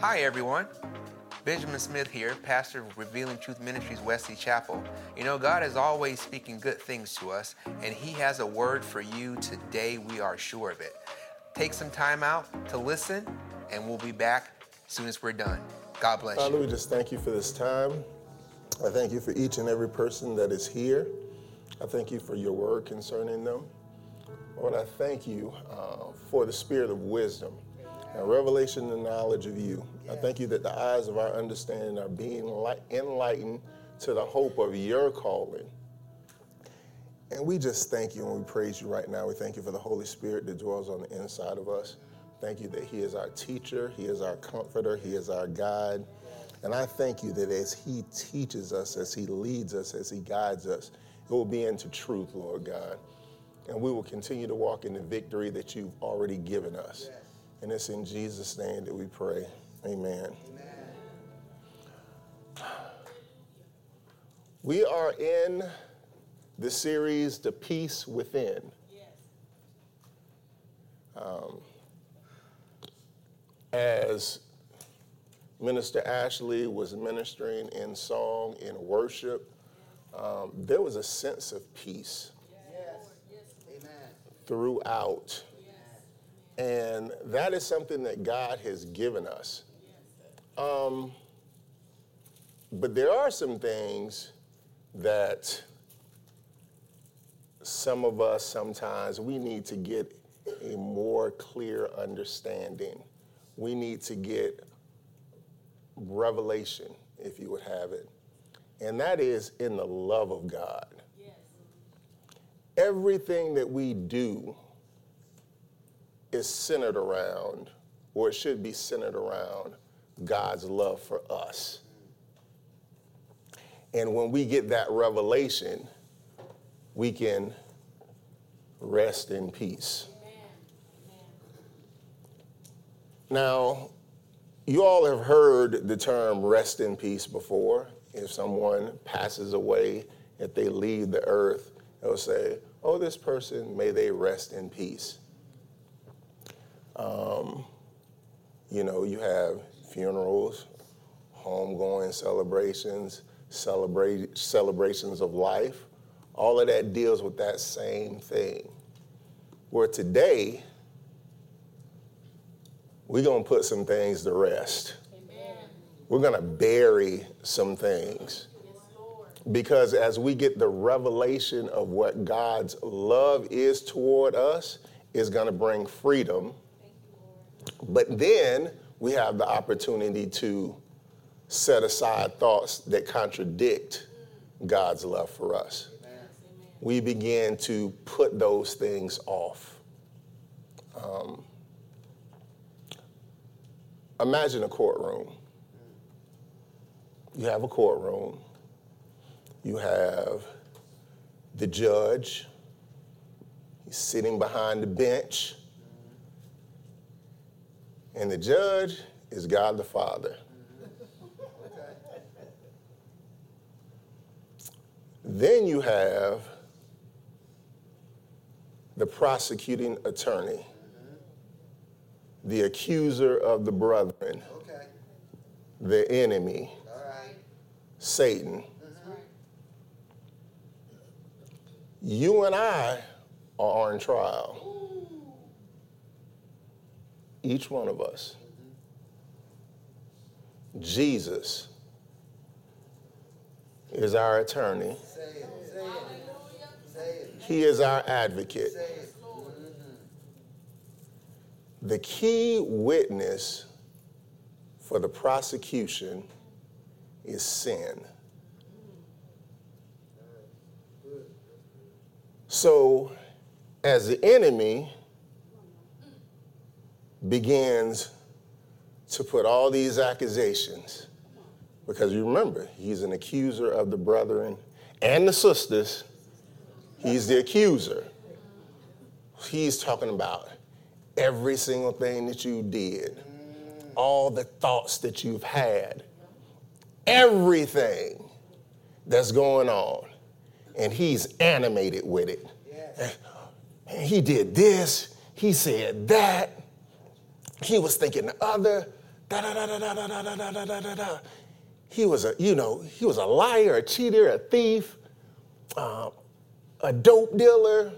Hi, everyone. Benjamin Smith here, pastor of Revealing Truth Ministries, Wesley Chapel. You know, God is always speaking good things to us, and He has a word for you today. We are sure of it. Take some time out to listen, and we'll be back as soon as we're done. God bless Father, you. we just thank you for this time. I thank you for each and every person that is here. I thank you for your word concerning them. Lord, I thank you uh, for the spirit of wisdom and revelation and knowledge of you. I thank you that the eyes of our understanding are being light, enlightened to the hope of your calling. And we just thank you and we praise you right now. We thank you for the Holy Spirit that dwells on the inside of us. Thank you that He is our teacher, He is our comforter, He is our guide. And I thank you that as He teaches us, as He leads us, as He guides us, it will be into truth, Lord God. And we will continue to walk in the victory that you've already given us. And it's in Jesus' name that we pray. Amen. We are in the series, The Peace Within. Um, as Minister Ashley was ministering in song, in worship, um, there was a sense of peace yes. throughout. And that is something that God has given us. Um, but there are some things that some of us sometimes we need to get a more clear understanding. We need to get revelation, if you would have it. And that is in the love of God. Everything that we do is centered around, or it should be centered around, God's love for us. And when we get that revelation, we can rest in peace. Now, you all have heard the term rest in peace before. If someone passes away, if they leave the earth, they'll say, Oh, this person, may they rest in peace. Um, you know, you have funerals, homegoing celebrations, celebrate, celebrations of life. All of that deals with that same thing. Where today, we're going to put some things to rest. We're going to bury some things. Because as we get the revelation of what God's love is toward us, is going to bring freedom. But then we have the opportunity to set aside thoughts that contradict God's love for us. We begin to put those things off. Um, imagine a courtroom. You have a courtroom. You have the judge. He's sitting behind the bench. And the judge is God the Father. Then you have the prosecuting attorney, the accuser of the brethren, Okay, the enemy, all right. Satan. You and I are on trial. Each one of us. Jesus is our attorney. He is our advocate. The key witness for the prosecution is sin. So, as the enemy begins to put all these accusations, because you remember, he's an accuser of the brethren and the sisters, he's the accuser. He's talking about every single thing that you did, all the thoughts that you've had, everything that's going on. And he's animated with it. Yes. And he did this, he said that, he was thinking the other. Da da da da da da da da da da da da. He was a, you know, he was a liar, a cheater, a thief, uh, a dope dealer,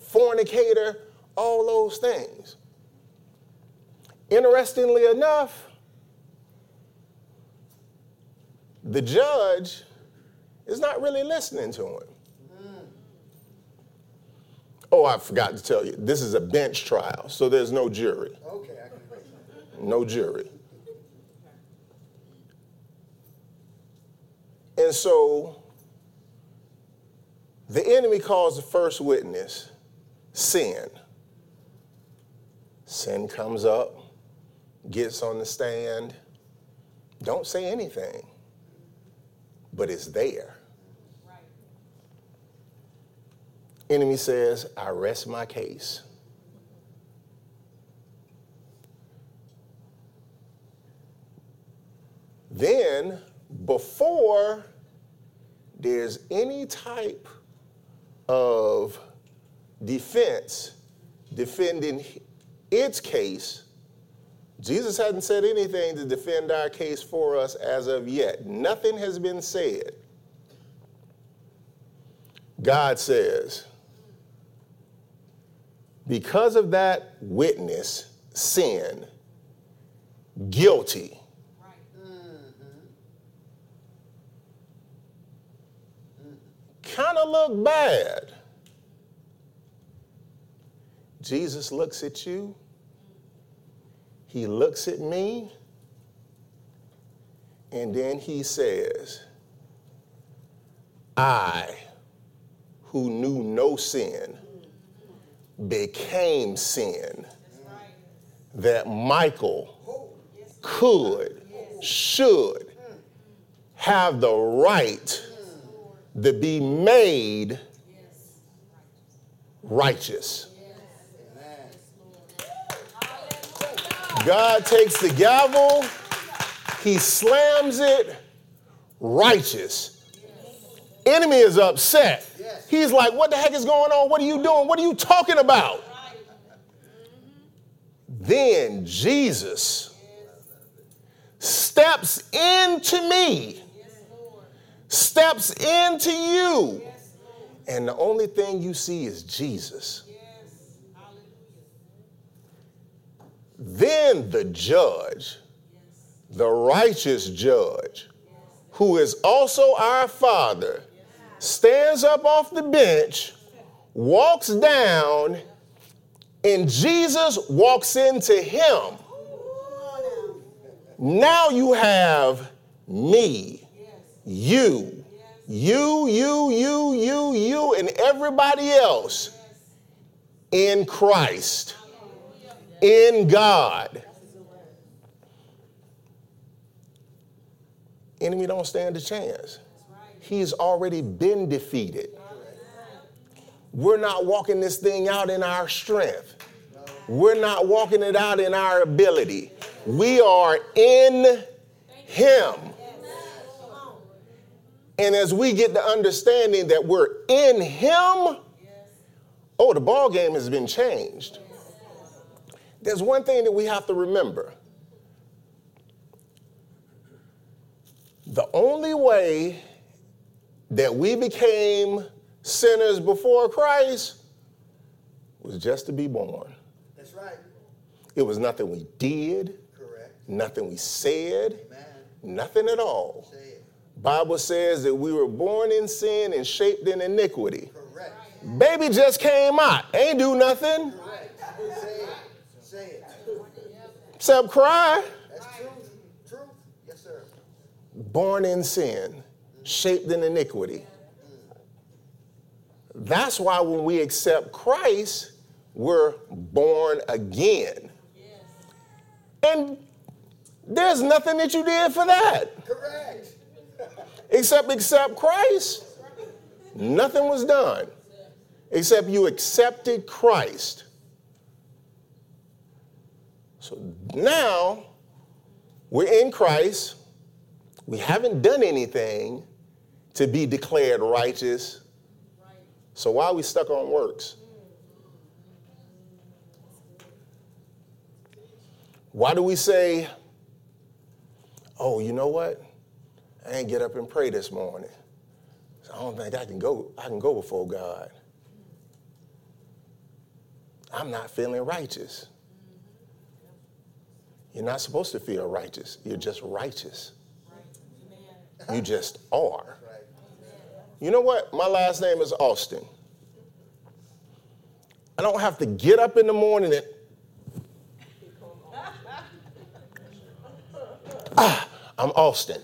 fornicator, all those things. Interestingly enough, the judge is not really listening to him. Oh, I forgot to tell you, this is a bench trial, so there's no jury. Okay, I can agree. No jury. And so the enemy calls the first witness sin. Sin comes up, gets on the stand, don't say anything, but it's there. Enemy says, I rest my case. Then, before there's any type of defense defending its case, Jesus hadn't said anything to defend our case for us as of yet. Nothing has been said. God says, because of that witness, sin, guilty. Kind of look bad. Jesus looks at you, he looks at me, and then he says, I, who knew no sin, became sin that Michael could, should have the right to be made righteous. God takes the gavel, he slams it, righteous. Enemy is upset. He's like, What the heck is going on? What are you doing? What are you talking about? Then Jesus steps into me, steps into you, and the only thing you see is Jesus. Then the judge, the righteous judge, who is also our Father, stands up off the bench, walks down, and Jesus walks into him. Now you have me, you, you, you, you, you, you, and everybody else in Christ, in God. Enemy don't stand a chance. He's already been defeated. We're not walking this thing out in our strength. We're not walking it out in our ability. We are in Him. And as we get the understanding that we're in Him, oh, the ball game has been changed. There's one thing that we have to remember. The only way that we became sinners before Christ was just to be born. That's right. It was nothing we did, Correct. nothing we said, Amen. nothing at all. Say it. Bible says that we were born in sin and shaped in iniquity. Correct. Baby just came out, ain't do nothing Correct. Say it. Say it. except cry. That's truth. Truth. Yes, sir. Born in sin, shaped in iniquity. That's why when we accept Christ, we're born again. And there's nothing that you did for that. Correct. except accept Christ. Nothing was done except you accepted Christ. So now we're in Christ. We haven't done anything to be declared righteous. So why are we stuck on works? Why do we say oh, you know what? I ain't get up and pray this morning. I don't think I can go, I can go before God. I'm not feeling righteous. You're not supposed to feel righteous. You're just righteous. You just are. You know what? My last name is Austin. I don't have to get up in the morning and ah, I'm Austin.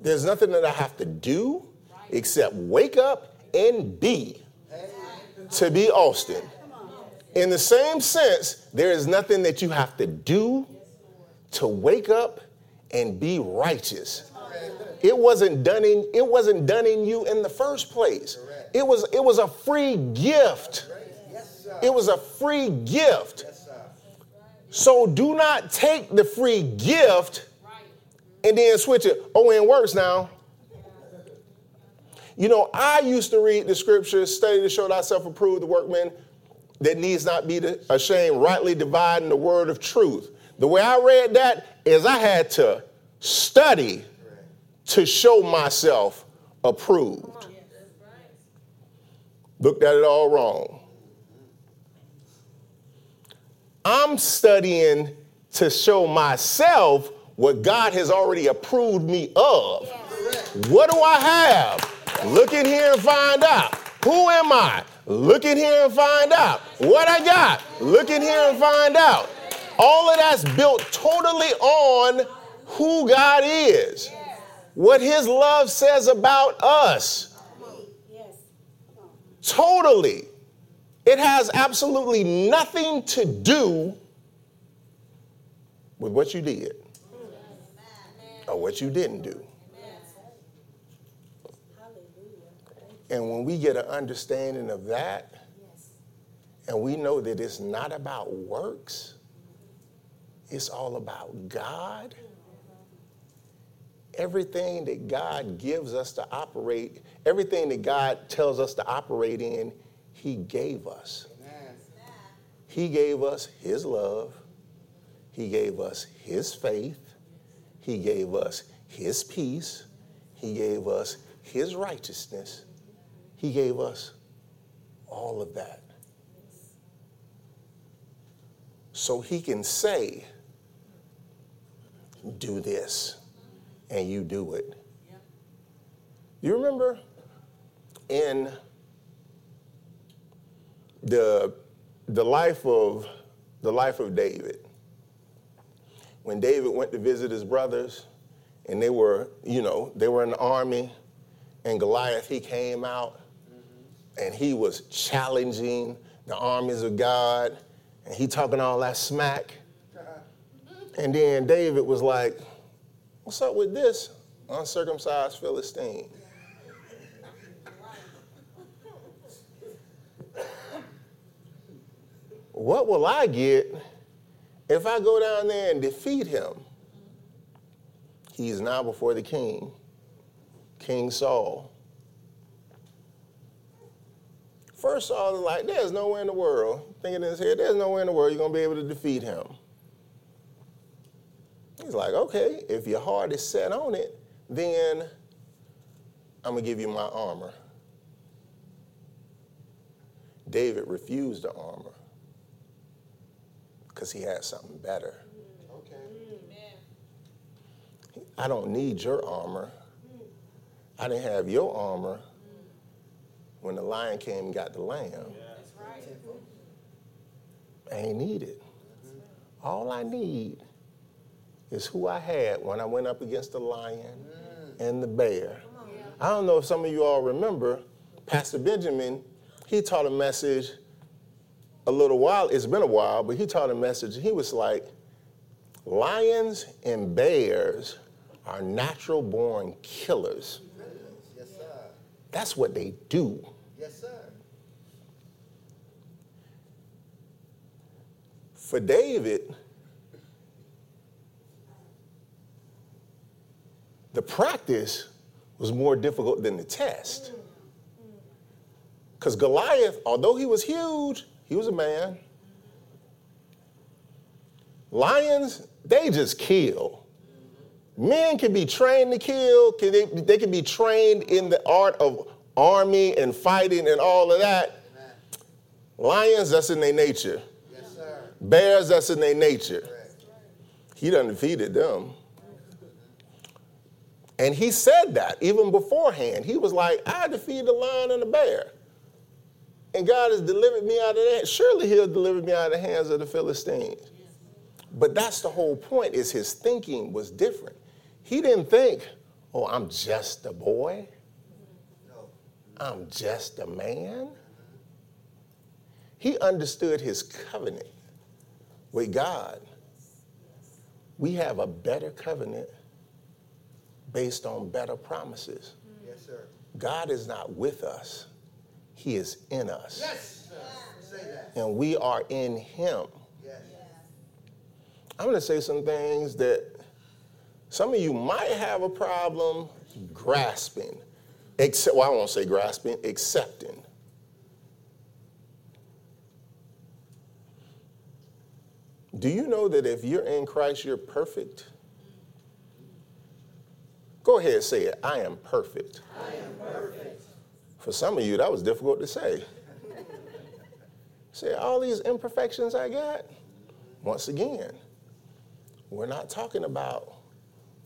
There's nothing that I have to do except wake up and be to be Austin. In the same sense, there is nothing that you have to do to wake up and be righteous. It wasn't done in it wasn't done in you in the first place. It was it was a free gift. Yes, It was a free gift. Yes, So do not take the free gift and then switch it. Oh, it works now. You know, I used to read the scriptures, study to show thyself approved, the workman that needs not be ashamed, rightly dividing the word of truth. The way I read that is I had to study to show myself approved. Looked at it all wrong. I'm studying to show myself what God has already approved me of. What do I have? Look in here and find out. Who am I? Look in here and find out. What I got? Look in here and find out. All of that's built totally on who God is, what His love says about us. Totally. It has absolutely nothing to do with what you did or what you didn't do. And when we get an understanding of that, and we know that it's not about works, it's all about God. Everything that God gives us to operate, everything that God tells us to operate in, He gave us. He gave us His love. He gave us His faith. He gave us His peace. He gave us His righteousness. He gave us all of that. So He can say, do this, and you do it. You remember in the, the life of the life of David, when David went to visit his brothers, and they were, you know, they were in the army, and Goliath, he came out, mm-hmm. and he was challenging the armies of God, and he talking all that smack. And then David was like, What's up with this uncircumcised Philistine? What will I get if I go down there and defeat him? He's now before the king, King Saul. First Saul is like, there's nowhere in the world, thinking in his head, there's nowhere in the world you're going to be able to defeat him. He's like, okay, if your heart is set on it, then I'm going to give you my armor. David refused the armor because he had something better. Okay. I don't need your armor. I didn't have your armor when the lion came and got the lamb. I ain't need it. All I need is who I had when I went up against the lion mm. and the bear. I don't know if some of you all remember, Pastor Benjamin, he taught a message a little while, it's been a while, but he taught a message. He was like, lions and bears are natural born killers. Yes, sir. That's what they do. Yes, sir. For David, the practice was more difficult than the test. Because Goliath, although he was huge, he was a man. Lions, they just kill. Men can be trained to kill, can they, they can be trained in the art of army and fighting and all of that. Lions, that's in their nature. Yes, sir. Bears, that's in their nature. He done defeated them. And he said that even beforehand. He was like, I defeated the lion and the bear. And God has delivered me out of that. Surely he'll deliver me out of the hands of the Philistines. But that's the whole point, is his thinking was different. He didn't think, oh, I'm just a boy. I'm just a man. He understood his covenant with God. We have a better covenant based on better promises. Yes, sir. God is not with us, He is in us. Yes, sir. Say that. And we are in Him. Yes. I'm going to say some things that some of you might have a problem grasping. Except, well, I won't say grasping, accepting. Do you know that if you're in Christ, you're perfect? Go ahead, and say it. I am perfect. I am perfect. For some of you, that was difficult to say. say, all these imperfections I got. Once again, we're not talking about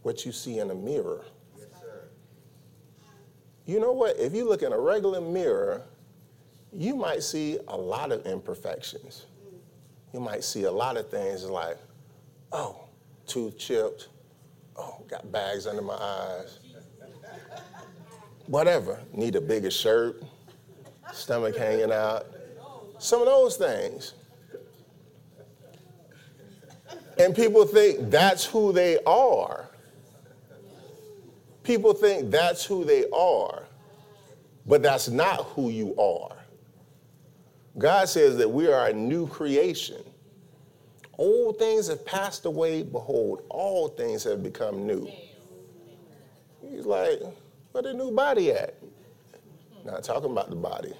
what you see in a mirror. Yes, sir. You know what? If you look in a regular mirror, you might see a lot of imperfections. You might see a lot of things like, oh, tooth chipped. Oh, got bags under my eyes. Whatever. Need a bigger shirt, stomach hanging out. Some of those things. And people think that's who they are. People think that's who they are, but that's not who you are. God says that we are a new creation. Old things have passed away, behold, all things have become new. He's like, where the new body at? Not talking about the body.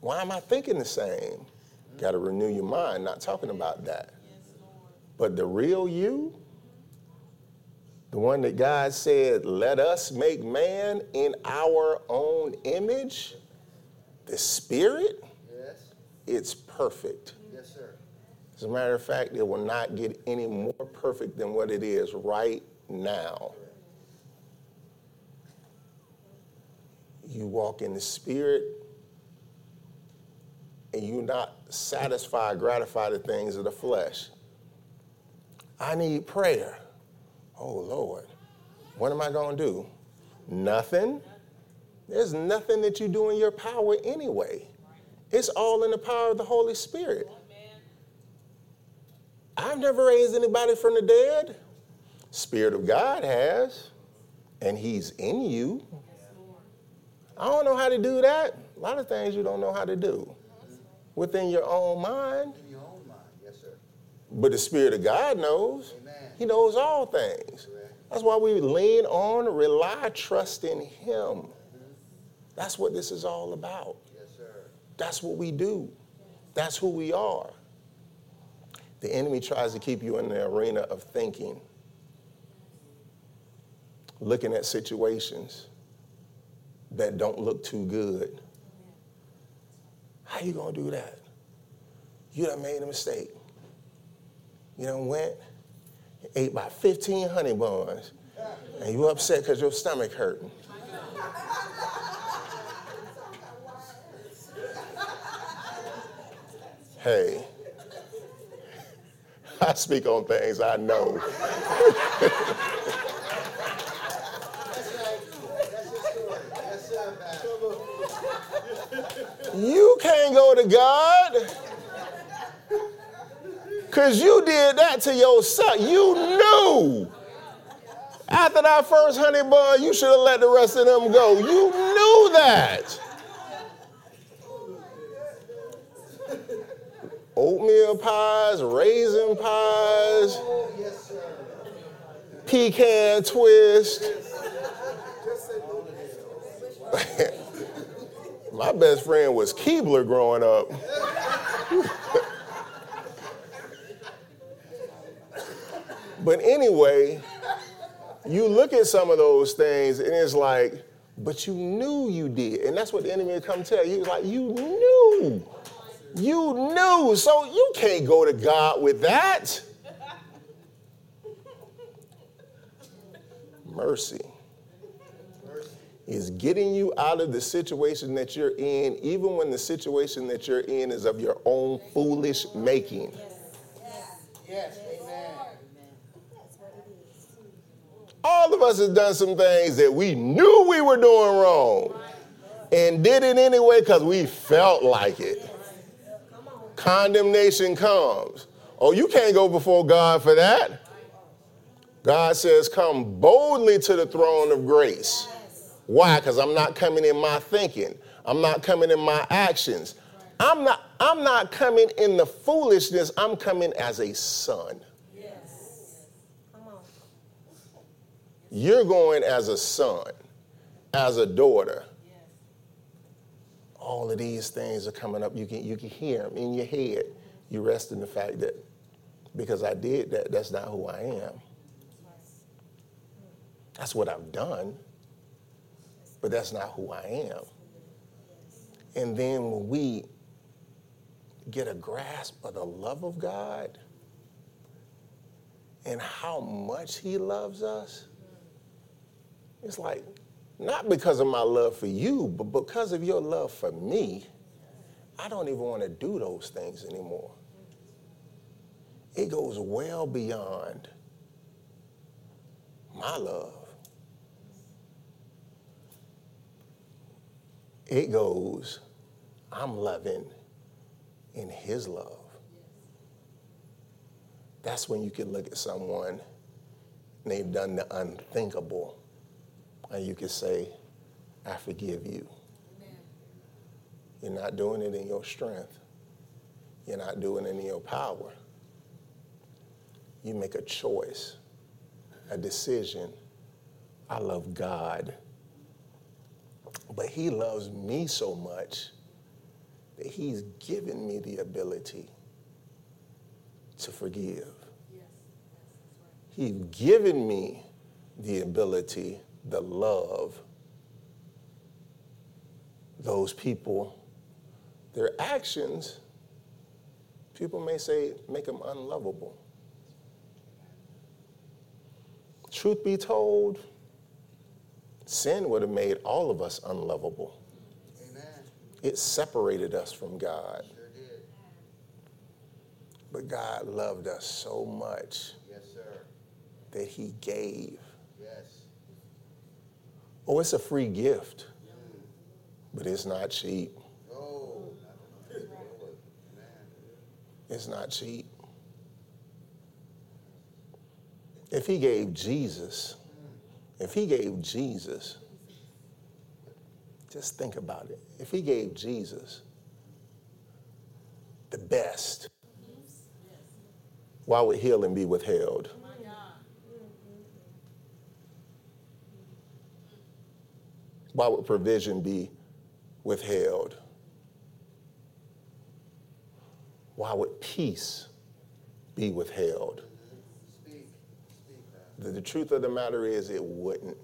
Why am I thinking the same? Got to renew your mind, not talking about that. But the real you, the one that God said, let us make man in our own image, the spirit, Yes. it's perfect. As a matter of fact, it will not get any more perfect than what it is right now. You walk in the spirit and you not satisfy, gratify the things of the flesh. I need prayer. Oh Lord, what am I going to do? Nothing. There's nothing that you do in your power anyway. It's all in the power of the Holy Spirit. I've never raised anybody from the dead. Spirit of God has, and He's in you. I don't know how to do that. A lot of things you don't know how to do within your own mind, In your own mind. Yes, sir. but the Spirit of God knows. Amen. He knows all things. That's why we lean on, rely, trust in Him. That's what this is all about. Yes, sir. That's what we do. That's who we are. The enemy tries to keep you in the arena of thinking, looking at situations that don't look too good. How you gonna do that? You done made a mistake. You done went, ate about 15 honey buns, and you upset because your stomach hurting. Hey, I speak on things I know. Yes, sir, Pastor. You can't go to God because you did that to yourself. You knew. After that first honey bun, you should have let the rest of them go. You knew that. Oatmeal pies, raisin pies, pecan twist. My best friend was Keebler growing up. But anyway, you look at some of those things and it's like, but you knew you did. And that's what the enemy would come tell you. He was like, you knew. You knew. So you can't go to God with that. Mercy is getting you out of the situation that you're in, even when the situation that you're in is of your own foolish making. Yes, amen. All of us have done some things that we knew we were doing wrong and did it anyway because we felt like it. Condemnation comes. Oh, you can't go before God for that. God says, Come boldly to the throne of grace. Why? Because I'm not coming in my thinking. I'm not coming in my actions. I'm not, I'm not coming in the foolishness. I'm coming as a son. yes You're going as a son, as a daughter. All of these things are coming up. You can, you can hear them in your head. You rest in the fact that because I did that, that's not who I am. That's what I've done, but that's not who I am. And then when we get a grasp of the love of God and how much He loves us, it's like, not because of my love for you, but because of your love for me, I don't even want to do those things anymore. It goes well beyond my love. It goes, I'm loving in His love. That's when you can look at someone and they've done the unthinkable, and you can say, I forgive you. You're not doing it in your strength, you're not doing it in your power. You make a choice, a decision. I love God but he loves me so much that he's given me the ability to forgive. He's given me the ability, the love those people, their actions, people may say, make them unlovable. Truth be told, Sin would have made all of us unlovable. Amen. It separated us from God. Sure did. But God loved us so much Yes, sir. that He gave. Oh, it's a free gift, but it's not cheap. It's not cheap. If He gave Jesus, if He gave Jesus, just think about it. If He gave Jesus the best, why would healing be withheld? Why would provision be withheld? Why would peace be withheld? The, the truth of the matter is, it wouldn't.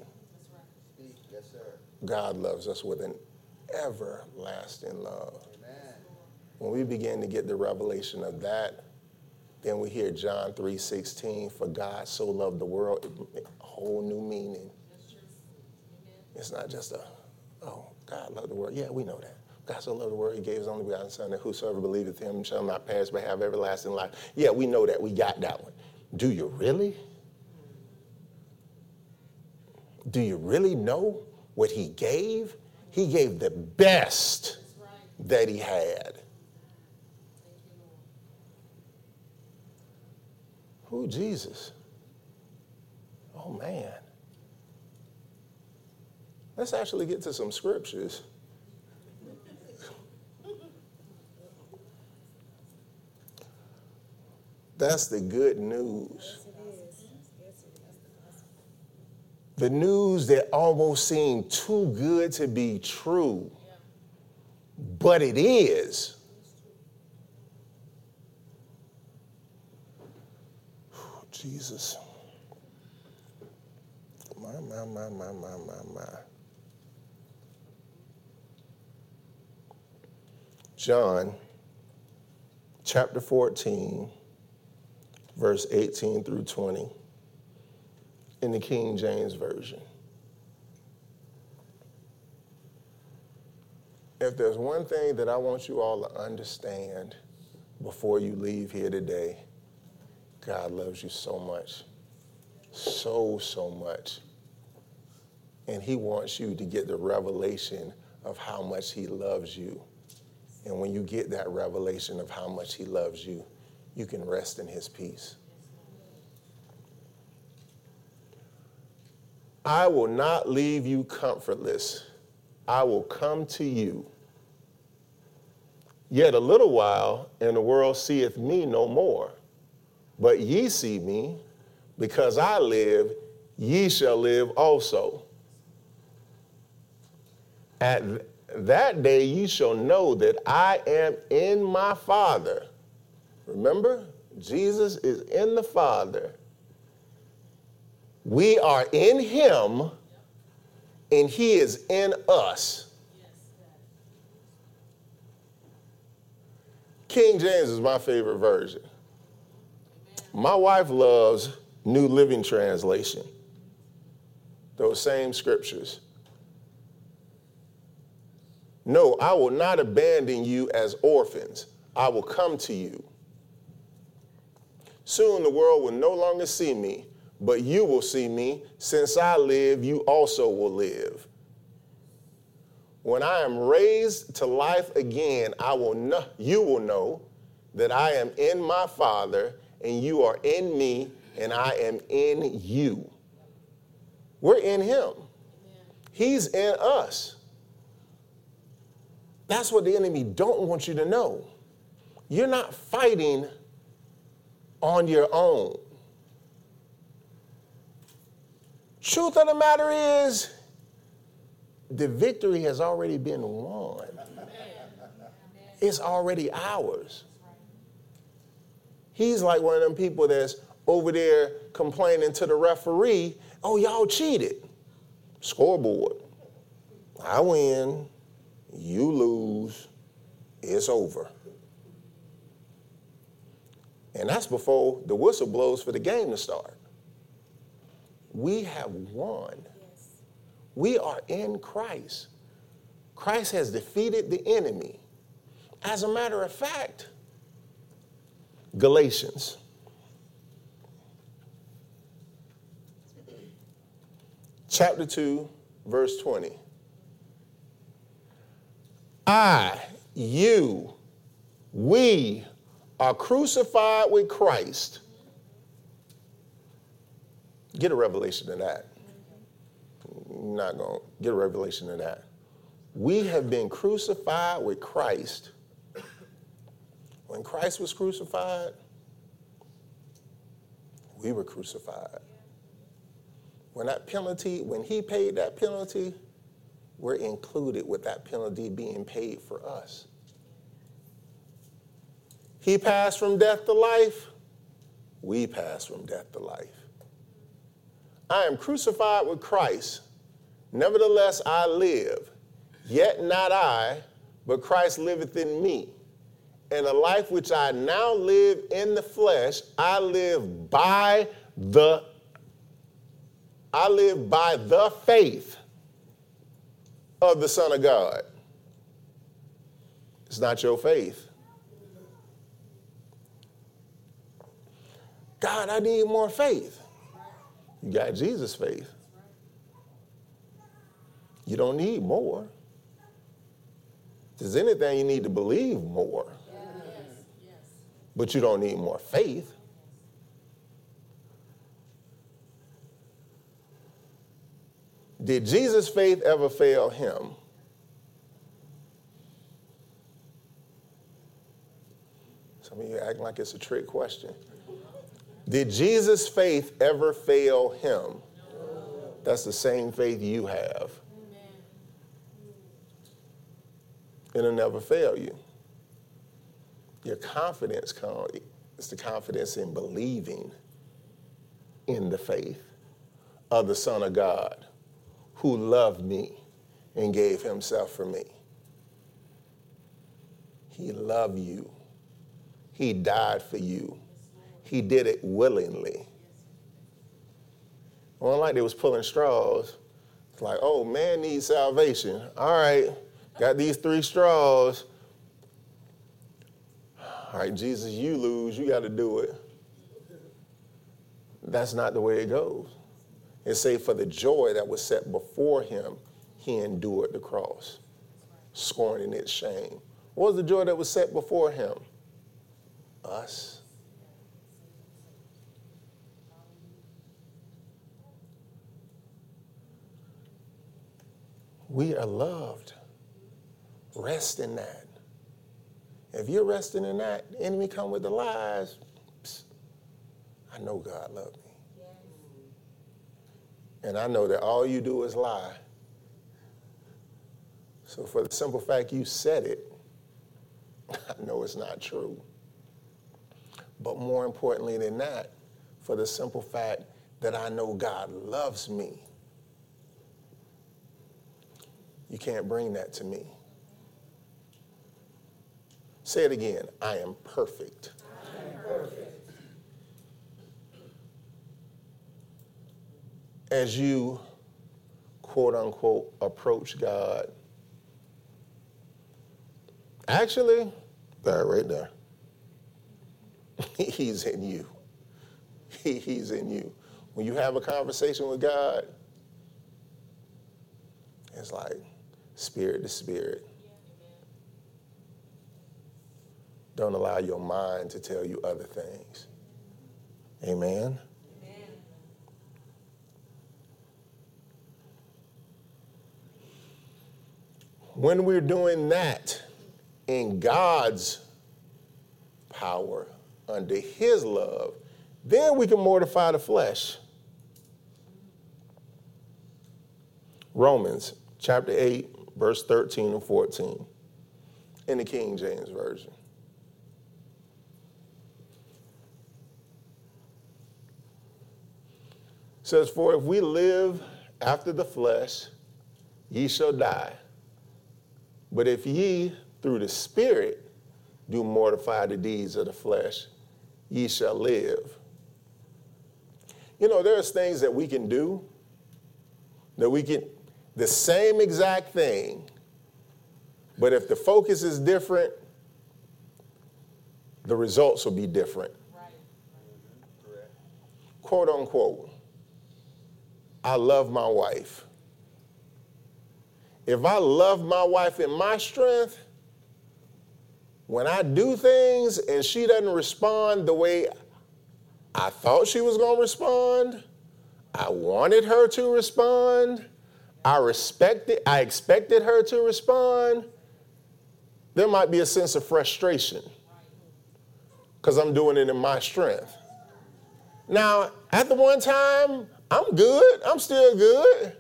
God loves us with an everlasting love. When we begin to get the revelation of that, then we hear John 3:16, for God so loved the world, a whole new meaning. It's not just a, oh, God loved the world. Yeah, we know that. God so loved the world, he gave his only begotten son, that whosoever believeth him shall not perish but have everlasting life. Yeah, we know that. We got that one. Do you really? Do you really know what he gave? He gave the best that he had. Who, Jesus? Oh, man. Let's actually get to some scriptures. That's the good news. The news that almost seemed too good to be true, but it is. Jesus. My, my, my, my, my, my. John chapter 14, verse 18 through 20 in the King James Version. If there's one thing that I want you all to understand before you leave here today, God loves you so much. So, so much. And He wants you to get the revelation of how much He loves you. And when you get that revelation of how much He loves you, you can rest in His peace. I will not leave you comfortless. I will come to you. Yet a little while, and the world seeth me no more. But ye see me, because I live, ye shall live also. At that day you shall know that I am in my Father. Remember, Jesus is in the Father. We are in him, and he is in us. King James is my favorite version. My wife loves New Living Translation, those same scriptures. No, I will not abandon you as orphans. I will come to you. Soon the world will no longer see me, but you will see me. Since I live, you also will live. When I am raised to life again, I will know, you will know that I am in my Father, and you are in me, and I am in you. We're in him. He's in us. That's what the enemy don't want you to know. You're not fighting on your own. Truth of the matter is, the victory has already been won. It's already ours. He's like one of them people that's over there complaining to the referee, oh, y'all cheated. Scoreboard. I win, you lose, it's over. And that's before the whistle blows for the game to start. We have won. We are in Christ. Christ has defeated the enemy. As a matter of fact, Galatians. Chapter 2, verse 20. I, you, we are crucified with Christ. Get a revelation of that. Not going to get a revelation of that. We have been crucified with Christ. When Christ was crucified, we were crucified. When that penalty, when he paid that penalty, we're included with that penalty being paid for us. He passed from death to life, we pass from death to life. I am crucified with Christ. Nevertheless, I live. Yet not I, but Christ liveth in me. And the life which I now live in the flesh, I live by the I live by the faith of the Son of God. It's not your faith. God, I need more faith. You got Jesus' faith. You don't need more. If there's anything, you need to believe more. But you don't need more faith. Did Jesus' faith ever fail him? Some of you acting like it's a trick question. Did Jesus' faith ever fail him? That's the same faith you have. It'll never fail you. Your confidence is the confidence in believing in the faith. of the Son of God who loved me and gave himself for me. He loved you. He died for you. He did it willingly. One like they was pulling straws. It's like, oh, man needs salvation. All right, got these three straws. All right, Jesus, you lose. You got to do it. That's not the way it goes. It say for the joy that was set before him, he endured the cross, scorning its shame. What was the joy that was set before him? Us. We are loved. Rest in that. If you're resting in that, enemy come with the lies. Psst, I know God loved me. And I know that all you do is lie. So for the simple fact you said it, I know it's not true. But more importantly than that, for the simple fact that I know God loves me. You can't bring that to me. Say it again. I am perfect. I am perfect. As you, quote unquote, approach God, actually, right there, He's in you. He, he's in you. When you have a conversation with God, it's like spirit to spirit. Don't allow your mind to tell you other things. Amen. When we're doing that in God's power, under His love, then we can mortify the flesh. Romans chapter 8, verse 13 and 14 in the King James Version. says, For if we live after the flesh, ye shall die. But if ye through the Spirit do mortify the deeds of the flesh, ye shall live. You know, there's things that we can do that we can, the same exact thing, but if the focus is different, the results will be different. Right. Quote unquote, I love my wife. If I love my wife in my strength, when I do things and she doesn't respond the way I thought she was going to respond, I wanted her to respond, I respected, I expected her to respond, there might be a sense of frustration because I'm doing it in my strength. Now, at the one time, I'm good. I'm still good.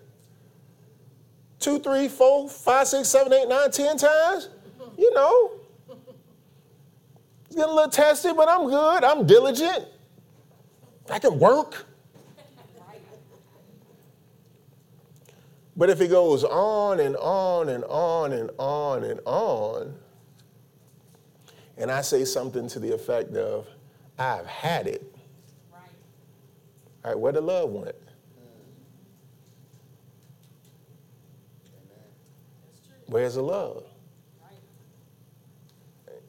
Two, three, four, five, six, seven, eight, nine, ten times. You know, it's getting a little testy, but I'm good. I'm diligent. I can work. But if it goes on and on and on and on and on, and I say something to the effect of, I've had it. Right. All right, where the love went? Where's the love?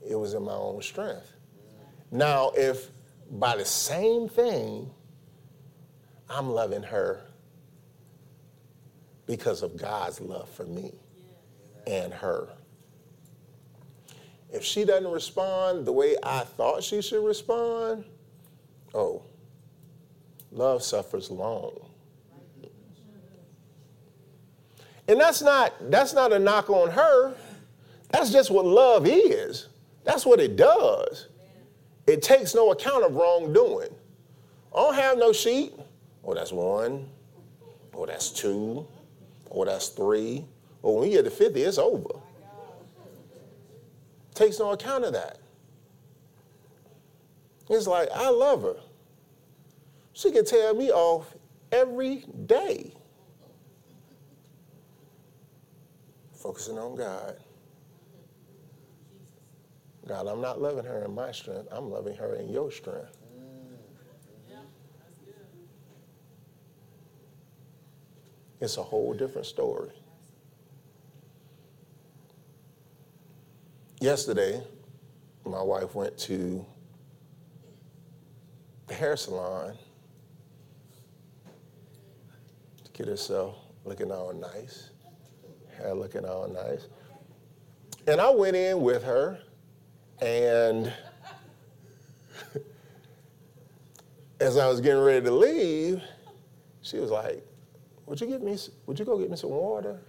It was in my own strength. Now, if by the same thing, I'm loving her because of God's love for me and her. If she doesn't respond the way I thought she should respond, oh, love suffers long. And that's not that's not a knock on her. That's just what love is. That's what it does. It takes no account of wrongdoing. I don't have no sheet. Oh, that's one. Oh, that's two. Oh, that's three. Oh, when you get to 50, it's over. Takes no account of that. It's like, I love her. She can tell me off every day. Focusing on God. God, I'm not loving her in my strength. I'm loving her in your strength. It's a whole different story. Yesterday, my wife went to the hair salon to get herself looking all nice, hair looking all nice. And I went in with her, and as I was getting ready to leave, she was like, "Would you get me? Would you go get me some water?"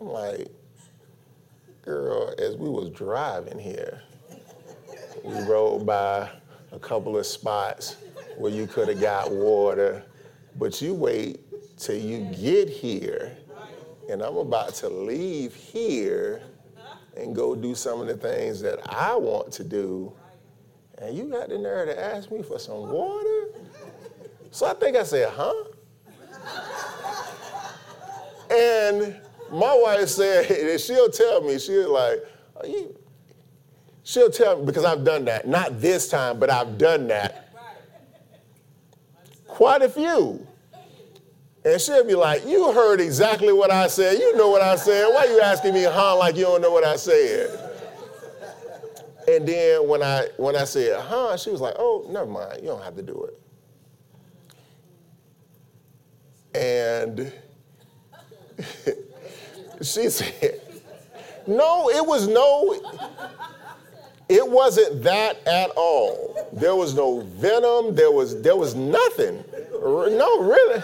I'm like, "Girl," as we was driving here, we rode by a couple of spots where you could have got water, but you wait till you get here, and I'm about to leave here and go do some of the things that I want to do, and you got the nerve to ask me for some water? So I think I said, huh? And my wife said, and she'll tell me, she's like, you, she'll tell me, because I've done that. Not this time, but I've done that. Quite a few. And she'll be like, You heard exactly what I said. You know what I said. Why are you asking me, huh, like you don't know what I said? And then when I when I said, huh, she was like, oh, never mind, you don't have to do it. And she said, no, it was no, it wasn't that at all. There was no venom, there was there was nothing. No, really.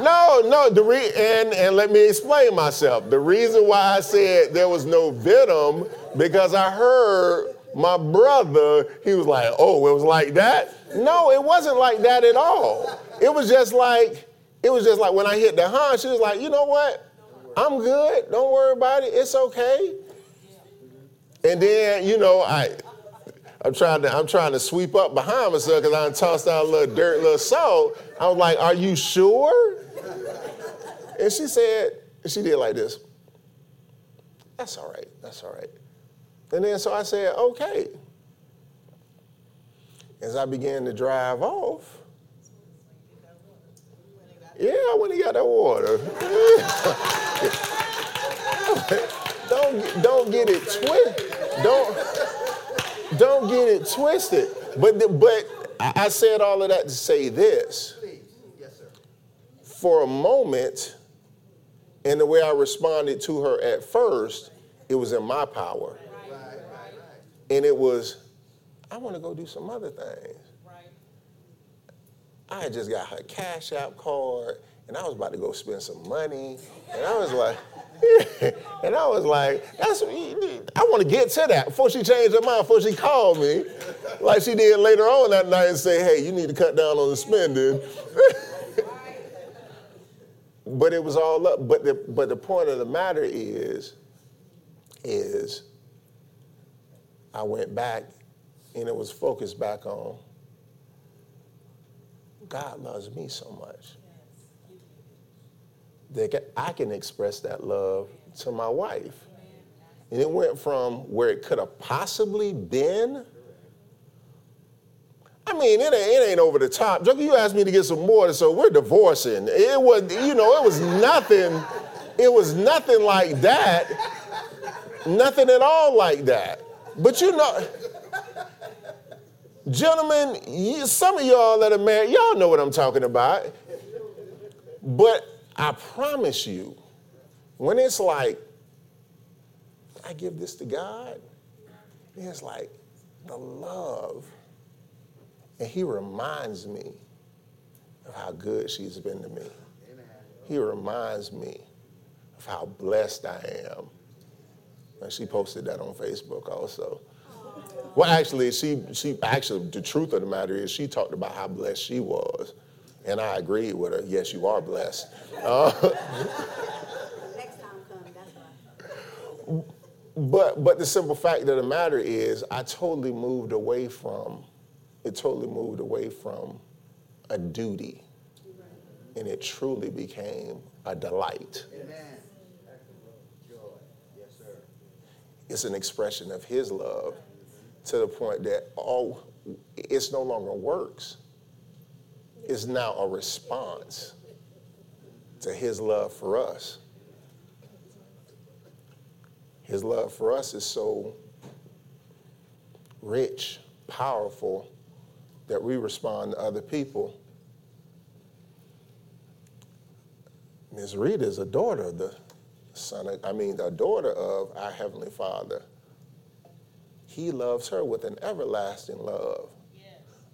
No, no, the re- and, and let me explain myself. The reason why I said there was no venom, because I heard my brother, he was like, oh, it was like that? No, it wasn't like that at all. It was just like, it was just like when I hit the huh, she was like, you know what? I'm good. Don't worry about it. It's okay. And then, you know, I I'm trying to I'm trying to sweep up behind myself because I tossed out a little dirt, little salt. I was like, "Are you sure?" And she said, she did like this. That's all right. That's all right. And then so I said, "Okay." As I began to drive off, yeah, I went and got that water. don't don't get it twisted. Don't don't get it twisted. But the, but I said all of that to say this. Please. Yes, sir. For a moment, and the way I responded to her at first, it was in my power. And it was, I want to go do some other things. I just got her cash app card and I was about to go spend some money. And I was like, and I was like, that's I want to get to that before she changed her mind, before she called me, like she did later on that night and say, hey, you need to cut down on the spending. but it was all up. But the but the point of the matter is, is I went back and it was focused back on God loves me so much that I can express that love to my wife. And it went from where it could have possibly been. I mean, it ain't, it ain't over the top. Joker, you asked me to get some water, so we're divorcing. It was, you know, it was nothing, it was nothing like that. Nothing at all like that. But you know, gentlemen, you, some of y'all that are married, y'all know what I'm talking about. But I promise you, when it's like, I give this to God, it's like the love. And He reminds me of how good she's been to me. He reminds me of how blessed I am. And she posted that on Facebook also. Well, actually, she she actually the truth of the matter is she talked about how blessed she was, and I agreed with her. Yes, you are blessed. Uh, Next time come, that's but but the simple fact of the matter is, I totally moved away from. It totally moved away from a duty, and it truly became a delight. Amen. It's an expression of His love to the point that all it's no longer works. It's now a response to His love for us. His love for us is so rich, powerful, that we respond to other people. Ms. Rita is a daughter of the son of, I mean, the daughter of our Heavenly Father. He loves her with an everlasting love.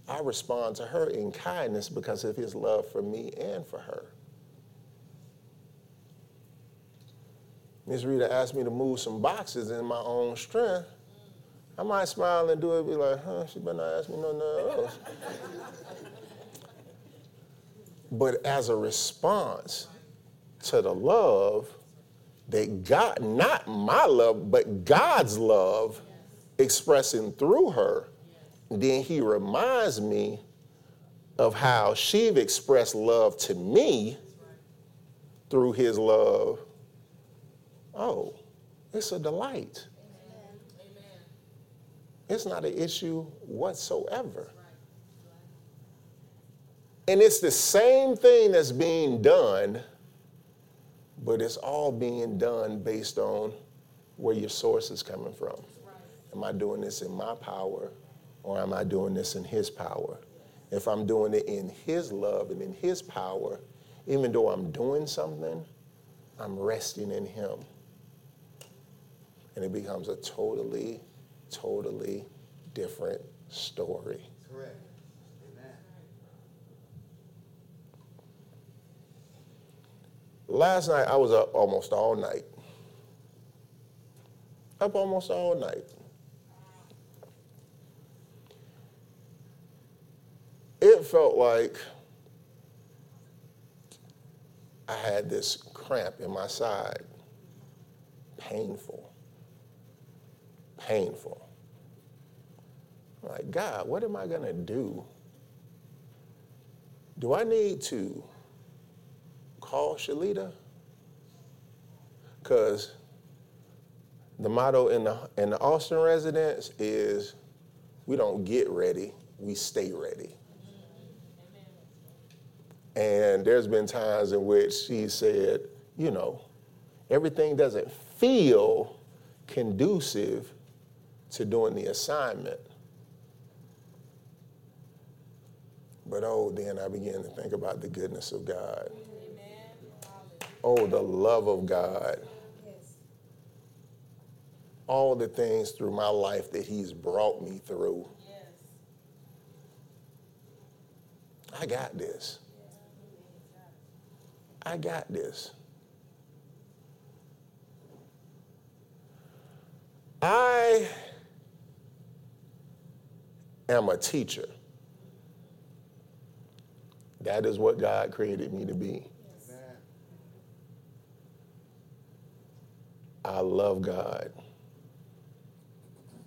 I respond to her in kindness because of his love for me and for her. Miss Rita asked me to move some boxes in my own strength. I might smile and do it, be like, huh, she better not ask me nothing else. but as a response to the love that God, not my love, but God's love expressing through her, then he reminds me of how she've expressed love to me through his love. Oh, it's a delight. It's not an issue whatsoever. And it's the same thing that's being done, but it's all being done based on where your source is coming from. Am I doing this in my power or am I doing this in His power? If I'm doing it in His love and in His power, even though I'm doing something, I'm resting in Him. And it becomes a totally, totally different story. Correct. Amen. Last night, I was up almost all night. Up almost all night. It felt like I had this cramp in my side. Painful. Painful. Like, God, what am I going to do? Do I need to call Shalita? Because the motto in the, in the Austin residence is we don't get ready, we stay ready. And there's been times in which she said, you know, everything doesn't feel conducive to doing the assignment. But oh, then I began to think about the goodness of God. Oh, the love of God. All the things through my life that He's brought me through. I got this. I got this. I am a teacher. That is what God created me to be. I love God.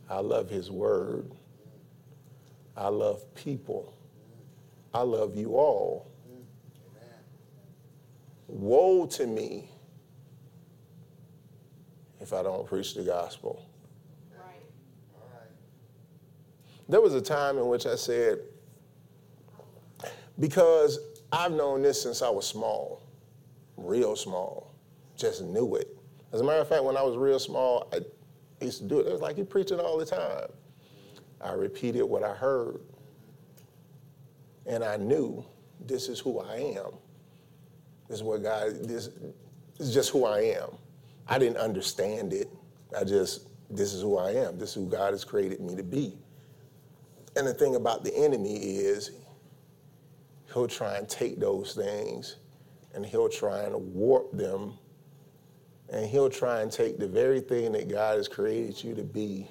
I love His Word. I love people. I love you all. Woe to me if I don't preach the gospel. All right. There was a time in which I said, because I've known this since I was small, real small, just knew it. As a matter of fact, when I was real small, I used to do it. It was like you preach it all the time. I repeated what I heard, and I knew this is who I am. This is what God, this, this is just who I am. I didn't understand it. I just, this is who I am. This is who God has created me to be. And the thing about the enemy is he'll try and take those things and he'll try and warp them and he'll try and take the very thing that God has created you to be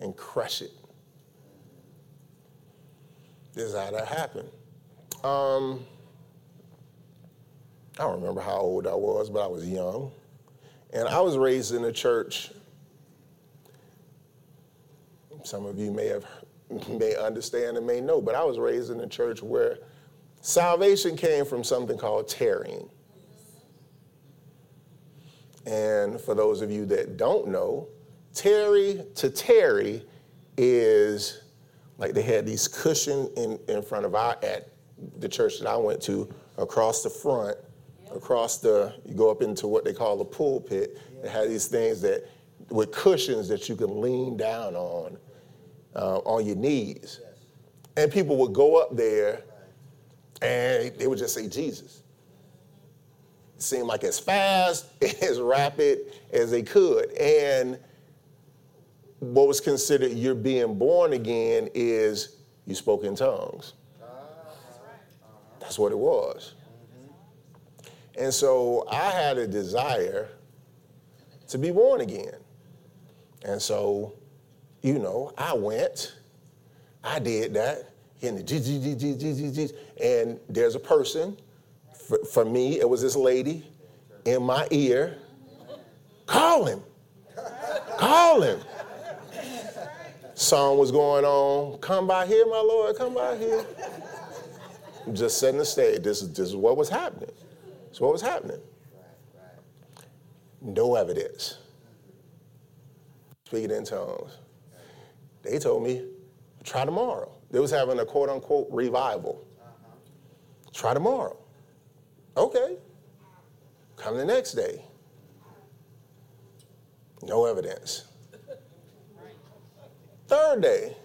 and crush it. This is how that happened. Um, I don't remember how old I was, but I was young. And I was raised in a church. Some of you may have may understand and may know, but I was raised in a church where salvation came from something called tarrying. And for those of you that don't know, tarry to tarry is like they had these cushions in, in front of our at the church that I went to across the front, across the you go up into what they call the pulpit. They had these things that with cushions that you can lean down on uh, on your knees. And people would go up there and they would just say Jesus. It seemed like as fast, as rapid as they could. And what was considered you're being born again is you spoke in tongues. That's what it was. And so I had a desire to be born again. And so, you know, I went, I did that, and the and there's a person, for, for me, it was this lady in my ear, call him, call him. Song was going on, come by here, my Lord, come by here. Just setting the stage. This is, this is what was happening. Is what was happening. No evidence. Speaking in tongues. They told me, try tomorrow. They was having a quote unquote revival. Uh-huh. Try tomorrow. Okay. Come the next day. No evidence. Third day,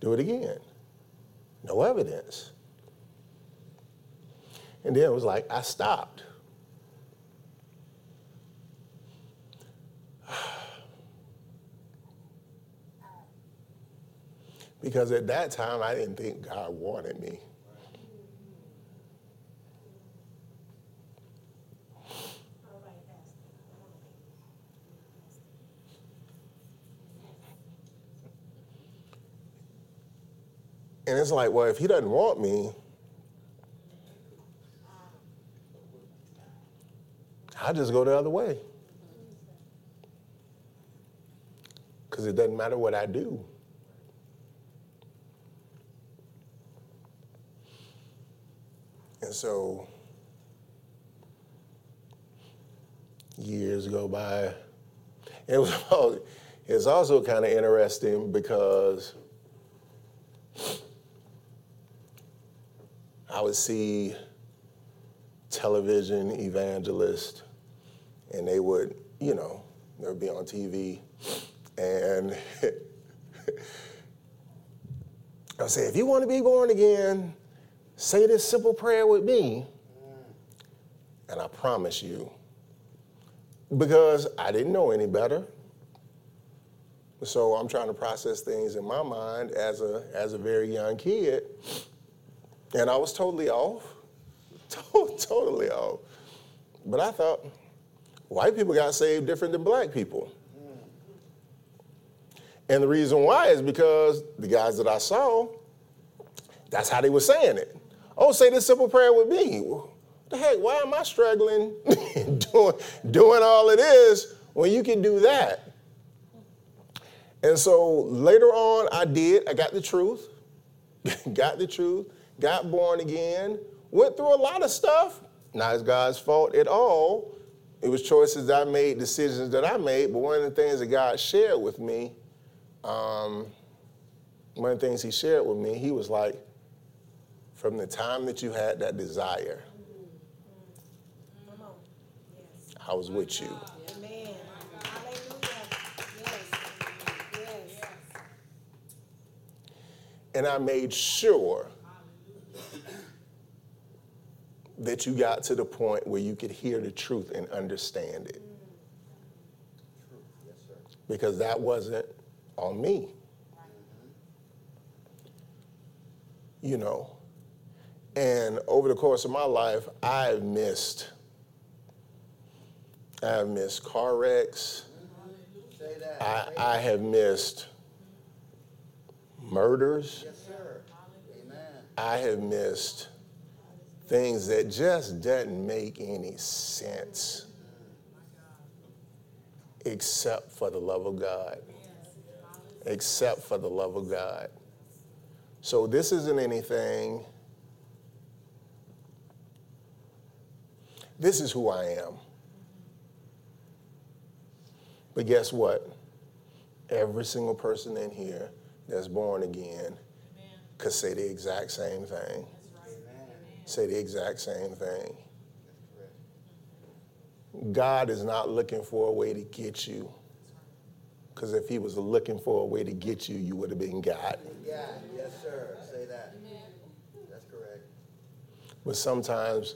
do it again. No evidence. And then it was like, I stopped. Because at that time, I didn't think God wanted me. And it's like, well, if he doesn't want me, I'll just go the other way. Because it doesn't matter what I do. So years go by. It was it's also kind of interesting because I would see television evangelists, and they would, you know, they would be on TV, and I would say, if you want to be born again, say this simple prayer with me, and I promise you, because I didn't know any better. So I'm trying to process things in my mind as a as a very young kid. And I was totally off. totally off. But I thought, white people got saved different than black people. And the reason why is because the guys that I saw, that's how they were saying it. Oh, say this simple prayer with me. The heck, why am I struggling doing, doing all it is when you can do that? And so later on, I did. I got the truth. got the truth got born again, went through a lot of stuff. Not as God's fault at all. It was choices I made, decisions that I made. But one of the things that God shared with me, um, one of the things He shared with me, He was like, from the time that you had that desire, I was with you. And I made sure that you got to the point where you could hear the truth and understand it. Because that wasn't on me. You know. And over the course of my life, I've missed. I've missed car wrecks. I, I have missed murders. Yes. I have missed things that just doesn't make any sense except for the love of God. except for the love of God. So this isn't anything. This is who I am. But guess what? Every single person in here that's born again could say the exact same thing. Say the exact same thing. God is not looking for a way to get you. Because if he was looking for a way to get you, you would have been God. Yeah, yes, sir. Say that. That's correct. But sometimes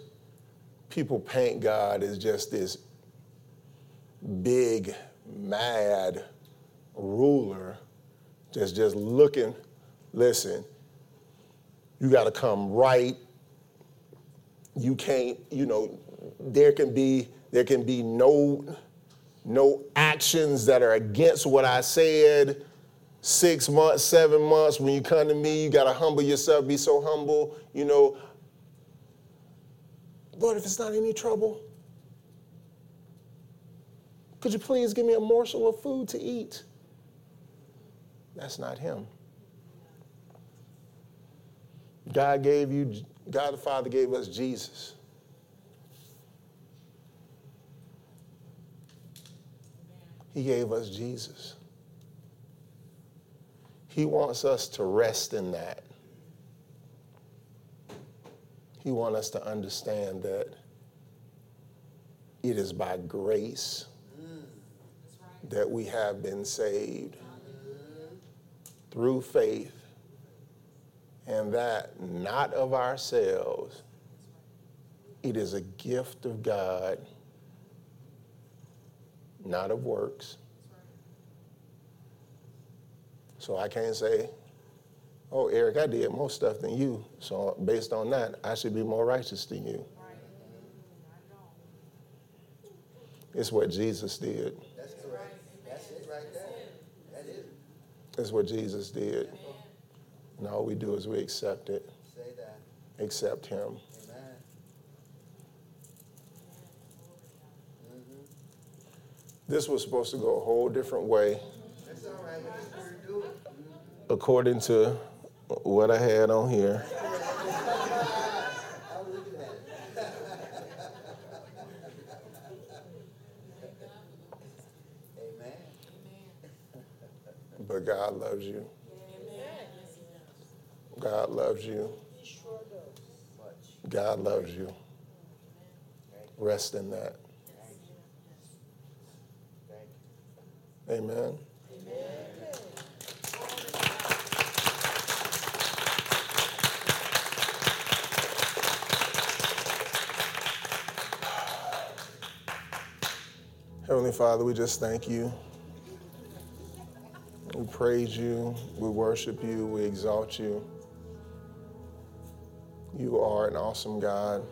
people paint God as just this big, mad ruler that's just looking. Listen, you got to come right. You can't, you know, there can be there can be no no actions that are against what I said. Six months, seven months, when you come to me, you got to humble yourself, be so humble. You know, Lord, if it's not any trouble, could you please give me a morsel of food to eat? That's not him. God gave you, God the Father gave us Jesus. He gave us Jesus. He wants us to rest in that. He wants us to understand that it is by grace that we have been saved through faith, and that not of ourselves. It is a gift of God, not of works. So I can't say, oh, Eric, I did more stuff than you. So based on that, I should be more righteous than you. It's what Jesus did. That's correct. That's it right there. That is. It's what Jesus did. And all we do is we accept it, Say that. accept Him. Amen. Mm-hmm. This was supposed to go a whole different way That's all right. Let the Spirit do it. according to what I had on here. But God loves you. God loves you. God loves you. Rest in that. Amen. Heavenly Father, we just thank you. We praise you. We worship you. We exalt you. You are an awesome God.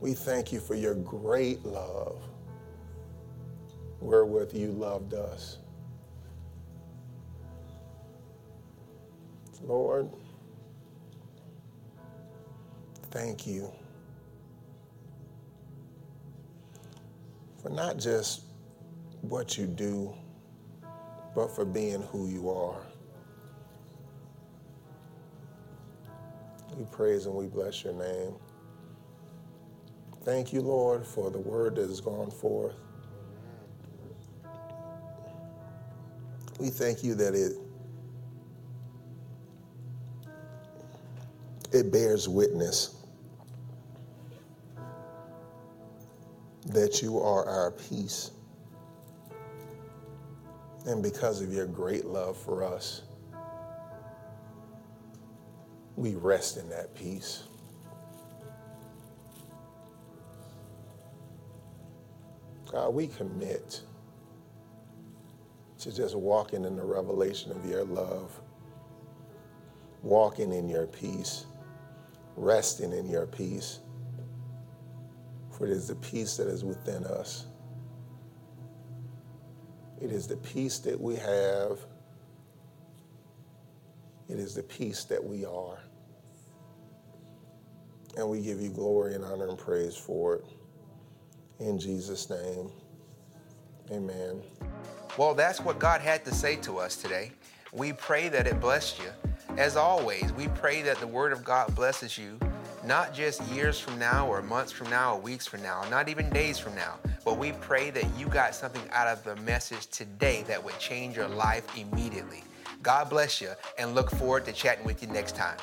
We thank you for your great love wherewith you loved us. Lord, thank you for not just what you do, but for being who you are. We praise and we bless your name. Thank you, Lord, for the word that has gone forth. We thank you that it it bears witness that you are our peace. And because of your great love for us, we rest in that peace. God, we commit to just walking in the revelation of your love, walking in your peace, resting in your peace. For it is the peace that is within us. It is the peace that we have. It is the peace that we are. And we give you glory and honor and praise for it. In Jesus' name, amen. Well, that's what God had to say to us today. We pray that it blessed you. As always, we pray that the Word of God blesses you, not just years from now or months from now or weeks from now, not even days from now, but we pray that you got something out of the message today that would change your life immediately. God bless you and look forward to chatting with you next time.